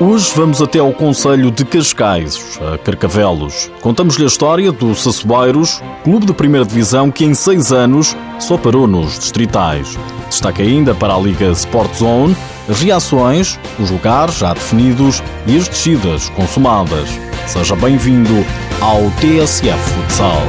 Hoje vamos até ao Conselho de Cascais, a Carcavelos. Contamos-lhe a história do Sassueiros, clube de primeira divisão que em seis anos só parou nos distritais. Destaca ainda para a Liga Sport Zone as reações, os lugares já definidos e as descidas consumadas. Seja bem-vindo ao TSF Futsal.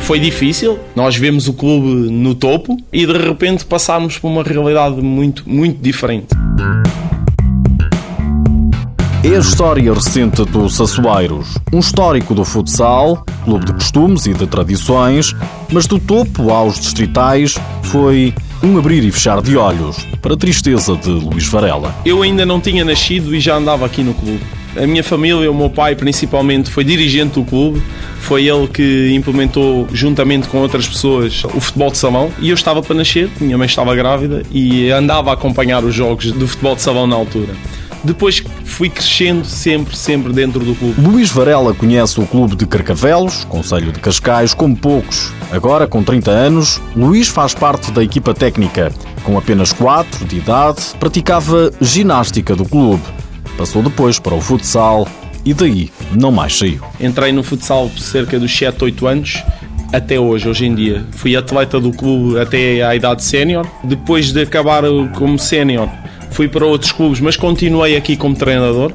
Foi difícil, nós vemos o clube no topo e de repente passámos por uma realidade muito, muito diferente. É a história recente do Sassueiros, um histórico do futsal, clube de costumes e de tradições, mas do topo aos distritais foi um abrir e fechar de olhos, para a tristeza de Luís Varela. Eu ainda não tinha nascido e já andava aqui no clube. A minha família, o meu pai principalmente, foi dirigente do clube, foi ele que implementou, juntamente com outras pessoas, o futebol de salão e eu estava para nascer, minha mãe estava grávida e andava a acompanhar os jogos do futebol de salão na altura. Depois fui crescendo sempre, sempre dentro do clube. Luís Varela conhece o clube de Carcavelos, Conselho de Cascais, como poucos. Agora, com 30 anos, Luís faz parte da equipa técnica. Com apenas 4 de idade, praticava ginástica do clube. Passou depois para o futsal e daí não mais saiu. Entrei no futsal por cerca dos 7, 8 anos até hoje, hoje em dia. Fui atleta do clube até à idade sénior. Depois de acabar como sénior, fui para outros clubes, mas continuei aqui como treinador.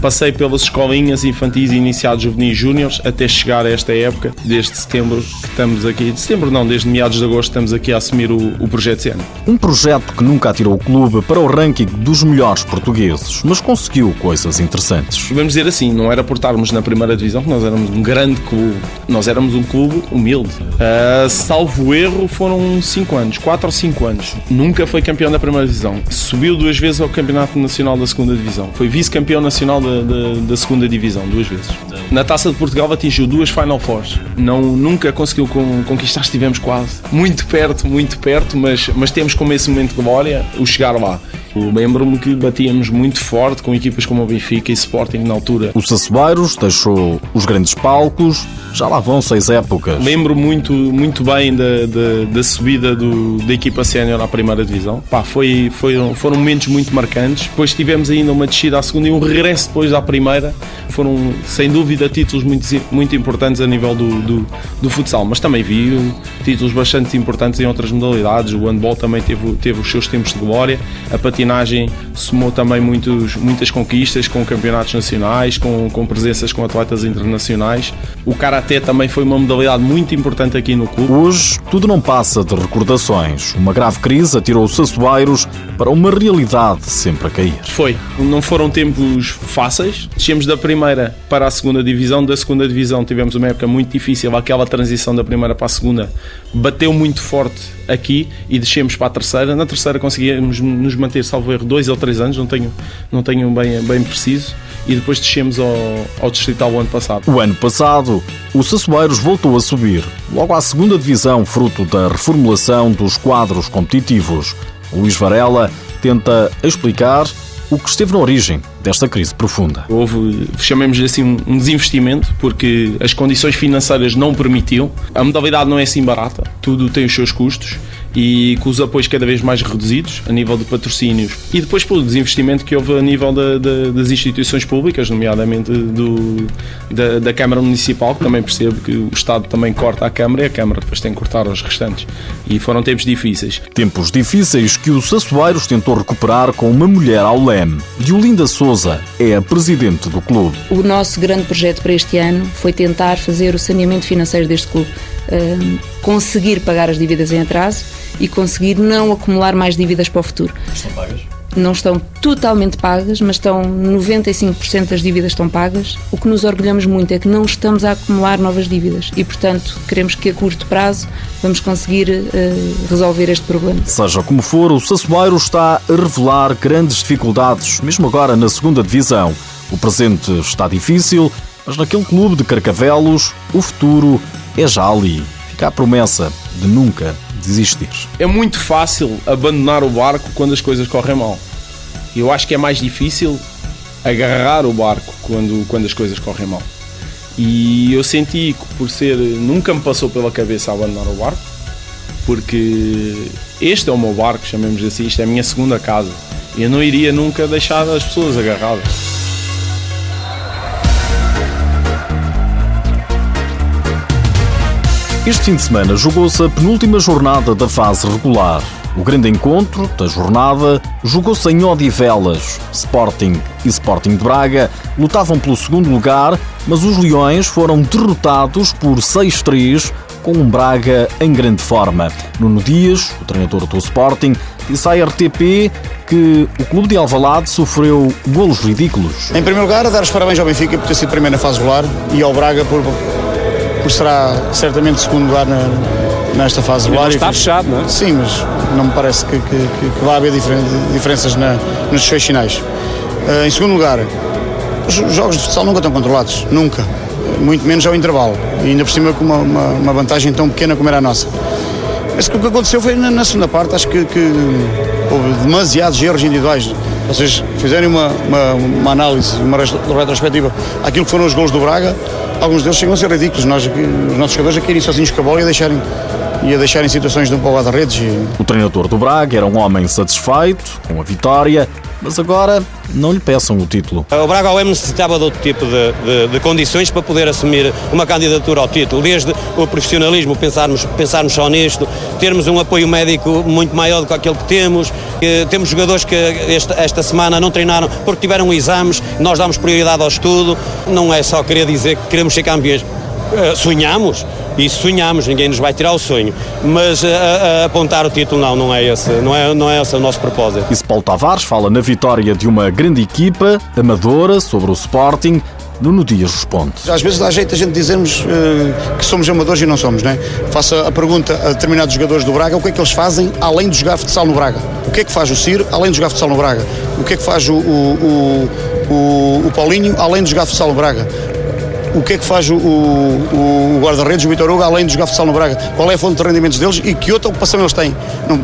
Passei pelas escolinhas infantis, iniciados juvenis júniores, até chegar a esta época, desde setembro que estamos aqui. De setembro não, desde meados de agosto estamos aqui a assumir o, o projeto Seno. Um projeto que nunca atirou o clube para o ranking dos melhores portugueses, mas conseguiu coisas interessantes. Vamos dizer assim, não era por estarmos na primeira divisão que nós éramos um grande clube. Nós éramos um clube humilde. Uh, salvo erro, foram 5 anos, 4 ou 5 anos. Nunca foi campeão da primeira divisão. Subiu duas vezes ao Campeonato Nacional da segunda divisão. Foi vice-campeão nacional da da, da, da, segunda divisão, duas vezes. Na Taça de Portugal atingiu duas Final Fours. Não, nunca conseguiu conquistar, estivemos quase. Muito perto, muito perto, mas, mas temos como esse momento de glória o chegar lá. Lembro-me que batíamos muito forte com equipas como o Benfica e Sporting na altura. O Sassueiros deixou os grandes palcos, já lá vão seis épocas. Lembro muito, muito bem da, da, da subida do, da equipa sénior à primeira divisão. Pá, foi, foi, foram momentos muito marcantes. Depois tivemos ainda uma descida à segunda e um regresso depois à primeira. Foram, sem dúvida, títulos muito, muito importantes a nível do, do, do futsal. Mas também vi títulos bastante importantes em outras modalidades. O handball também teve, teve os seus tempos de glória. A patinagem somou também muitos, muitas conquistas com campeonatos nacionais, com, com presenças com atletas internacionais. O Karaté também foi uma modalidade muito importante aqui no clube. Hoje, tudo não passa de recordações. Uma grave crise atirou os Sassueiros para uma realidade sempre a cair. Foi. Não foram tempos fáceis. Descemos da primeira para a segunda divisão. Da segunda divisão tivemos uma época muito difícil. Aquela transição da primeira para a segunda bateu muito forte aqui e descemos para a terceira. Na terceira conseguimos nos manter, salvo erro, dois ou três anos, não tenho, não tenho bem, bem preciso. E depois descemos ao, ao Distrital o ano passado. O ano passado, o Sassueiros voltou a subir, logo à segunda divisão, fruto da reformulação dos quadros competitivos. Luís Varela tenta explicar o que esteve na origem desta crise profunda. Houve, chamemos assim, um desinvestimento, porque as condições financeiras não permitiam. A modalidade não é assim barata, tudo tem os seus custos e com os apoios cada vez mais reduzidos a nível de patrocínios e depois pelo desinvestimento que houve a nível da, da, das instituições públicas, nomeadamente do, da, da, Câmara Municipal, que também percebo que o Estado também corta a Câmara e a Câmara depois tem que cortar aos restantes. E foram tempos difíceis. Tempos difíceis que o Sassueiros tentou recuperar com uma mulher ao leme. Diolinda Souza é a presidente do clube. O nosso grande projeto para este ano foi tentar fazer o saneamento financeiro deste clube. Uh, conseguir pagar as dívidas em atraso e conseguir não acumular mais dívidas para o futuro. Estão pagas? Não estão totalmente pagas, mas estão 95% das dívidas estão pagas. O que nos orgulhamos muito é que não estamos a acumular novas dívidas e, portanto, queremos que a curto prazo vamos conseguir uh, resolver este problema. Seja como for, o Sassueiro está a revelar grandes dificuldades, mesmo agora na segunda divisão. O presente está difícil, mas naquele clube de Carcavelos, o futuro é já ali. Fica a promessa de nunca desistir. É muito fácil abandonar o barco quando as coisas correm mal. Eu acho que é mais difícil agarrar o barco quando, quando as coisas correm mal. E eu senti que por ser. Nunca me passou pela cabeça abandonar o barco, porque este é o meu barco, chamemos assim, isto é a minha segunda casa. Eu não iria nunca deixar as pessoas agarradas. Este fim de semana jogou-se a penúltima jornada da fase regular. O grande encontro da jornada jogou-se em Odivelas. Sporting e Sporting de Braga lutavam pelo segundo lugar, mas os Leões foram derrotados por 6-3 com um Braga em grande forma. Nuno Dias, o treinador do Sporting, disse à RTP que o clube de Alvalade sofreu golos ridículos. Em primeiro lugar, dar os parabéns ao Benfica por ter sido primeiro na fase regular e ao Braga por, por será certamente segundo lugar na, nesta fase regular. Está fechado, não é? Sim, mas não me parece que, que, que, que vai haver diferenças na, nos desfechos finais. Uh, em segundo lugar, os jogos de futsal nunca estão controlados, nunca. Muito menos ao intervalo. E ainda por cima com uma, uma, uma vantagem tão pequena como era a nossa. Mas o que aconteceu foi na, na segunda parte, acho que, que, houve demasiados erros individuais. Vocês fizerem uma, uma, uma análise, uma retrospectiva àquilo que foram os gols do Braga, alguns deles chegam a ser ridículos. Nós, os nossos jogadores a caírem sozinhos com a bola e a deixarem e a deixar em situações de um para o redes E... O treinador do Braga era um homem satisfeito com a vitória, mas agora não lhe peçam o título. O Braga ao necessitava de outro tipo de, de, de, condições para poder assumir uma candidatura ao título, desde o profissionalismo, pensarmos, pensarmos só nisto, termos um apoio médico muito maior do que aquele que temos, temos jogadores que esta, esta semana não treinaram porque tiveram exames, nós damos prioridade ao estudo, não é só querer dizer que queremos ser campeões, sonhamos, e sonhamos, ninguém nos vai tirar o sonho. Mas a, eh, a, a apontar o título, não, não é, esse, não, é, não é esse o nosso propósito. E Paulo Tavares fala na vitória de uma grande equipa, amadora, sobre o Sporting, Nuno Dias responde. Às vezes dá jeito a gente dizermos uh, que somos amadores e não somos, não é? Faça a pergunta a determinados jogadores do Braga o que é que eles fazem além de jogar futsal no Braga. O que é que faz o Ciro além de jogar futsal no Braga? O que é que faz o, o, o, o Paulinho além de jogar futsal no Braga? O que é que faz o, o, o guarda-redes, o Vitor Hugo, além de jogar futsal no Braga? Qual é a fonte de rendimentos deles e que outra ocupação eles têm? Não,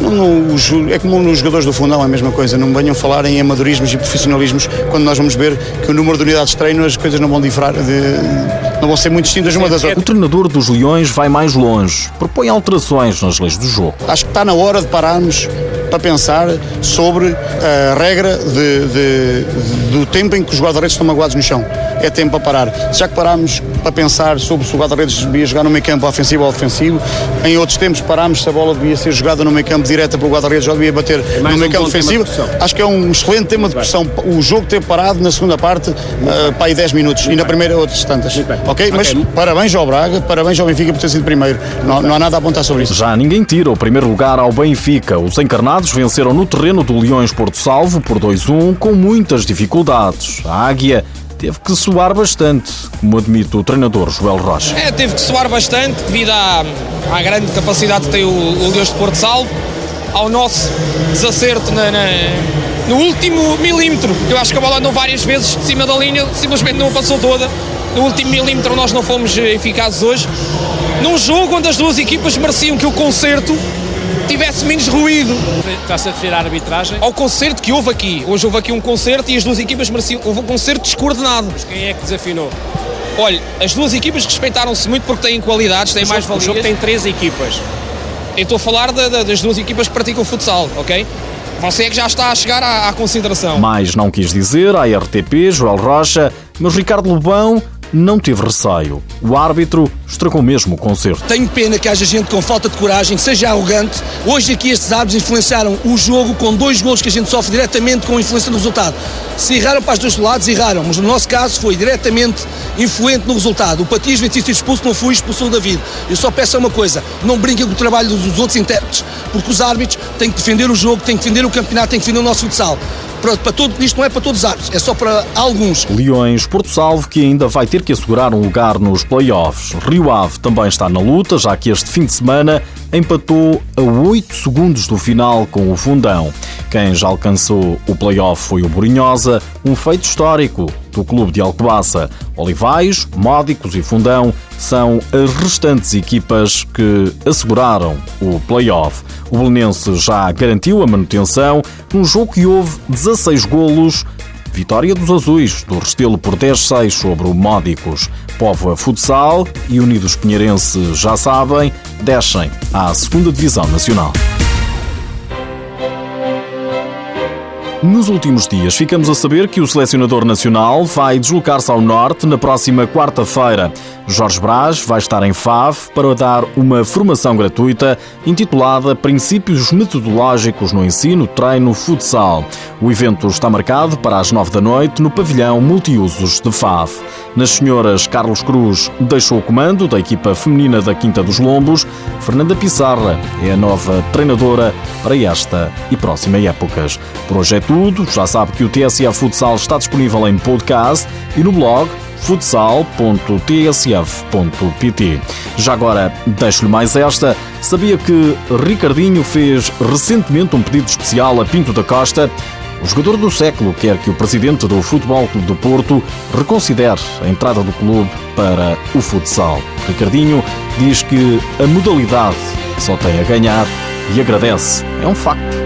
não, não, é como nos jogadores do fundão, é a mesma coisa. Não venham falar em amadorismos e profissionalismos quando nós vamos ver que o número de unidades de treino as coisas não vão diferar, de, não vão ser muito distintas uma das outras. O treinador dos Leões vai mais longe, propõe alterações nas leis do jogo. Acho que está na hora de pararmos para pensar sobre a regra de, de, do tempo em que os guarda-redes estão magoados no chão. É tempo para parar. Já que parámos para pensar sobre se o guarda-redes devia jogar no meio campo ofensivo ou defensivo, em outros tempos parámos se a bola devia ser jogada no meio campo direta para o guarda-redes ou devia bater é no meio um campo defensivo. De Acho que é um excelente tema de pressão. O jogo ter parado na segunda parte uh, para aí 10 minutos e na primeira outras tantas. Ok? Mas parabéns ao Braga, parabéns ao Benfica por ter sido primeiro. Não, não há nada a apontar sobre isso. Já ninguém tira o primeiro lugar ao Benfica. Os encarnados venceram no terreno do Leões Porto Salvo por 2-1 com muitas dificuldades. A Águia teve que suar bastante, como admite o treinador Joel Rocha. É, teve que suar bastante devido à, à grande capacidade que tem o, o Leões de Porto Salvo, ao nosso desacerto na, na, no último milímetro. Eu acho que a bola andou várias vezes de cima da linha, simplesmente não passou toda. No último milímetro nós não fomos eficazes hoje. Num jogo onde as duas equipas mereciam que o concerto tivesse menos ruído. Está-se a referir à arbitragem? Ao concerto que houve aqui. Hoje houve aqui um concerto e as duas equipas mereciam. Houve um concerto descoordenado. Mas quem é que desafinou? Olha, as duas equipas respeitaram-se muito porque têm qualidades, têm o mais valias. O jogo tem três equipas. Eu estou a falar de, de, das duas equipas que praticam futsal, ok? Você é que já está a chegar à, à consideração. Mais não quis dizer à RTP, Joel Rocha, mas Ricardo Lobão não teve receio. O árbitro estragou mesmo o concerto. Tenho pena que haja gente com falta de coragem, seja arrogante. Hoje aqui estes árbitros influenciaram o jogo com dois gols que a gente sofre diretamente com a influência do resultado. Se erraram para os dois lados, erraram, mas no nosso caso foi diretamente influente no resultado. O Patias veio ser expulso, não fui expulsou o David. Eu só peço uma coisa, não brinquem com o trabalho dos outros intérpretes, porque os árbitros têm que defender o jogo, têm que defender o campeonato, têm que defender o nosso futsal para, para todo, isto não é para todos os árbitros, é só para alguns. Leões Porto Salvo que ainda vai ter que assegurar um lugar nos playoffs. Rio Ave também está na luta, já que este fim de semana empatou a 8 segundos do final com o Fundão. Quem já alcançou o playoff foi o Borinhosa, um feito histórico do clube de Alcobaça. Olivais, Módicos e Fundão são as restantes equipas que asseguraram o play-off. O Belenense já garantiu a manutenção num jogo que houve 16 golos Vitória dos Azuis, do Restelo por 10-6 sobre o Módicos. Póvoa Futsal e Unidos Pinheirense, já sabem, descem à 2 Divisão Nacional. Nos últimos dias, ficamos a saber que o selecionador nacional vai deslocar-se ao Norte na próxima quarta-feira. Jorge Brás vai estar em FAV para dar uma formação gratuita intitulada Princípios Metodológicos no Ensino, Treino, Futsal. O evento está marcado para as nove da noite no pavilhão multiusos de FAV. Nas senhoras, Carlos Cruz deixou o comando da equipa feminina da Quinta dos Lombos. Fernanda Pissarra é a nova treinadora para esta e próxima épocas. Por hoje é tudo. Já sabe que o TSF Futsal está disponível em podcast e no blog futsal.tsf.pt. Já agora, deixo-lhe mais esta. Sabia que Ricardinho fez recentemente um pedido especial a Pinto da Costa? O jogador do século quer que o presidente do Futebol Clube do Porto reconsidere a entrada do clube para o futsal. Ricardinho diz que a modalidade só tem a ganhar e agradece. É um facto.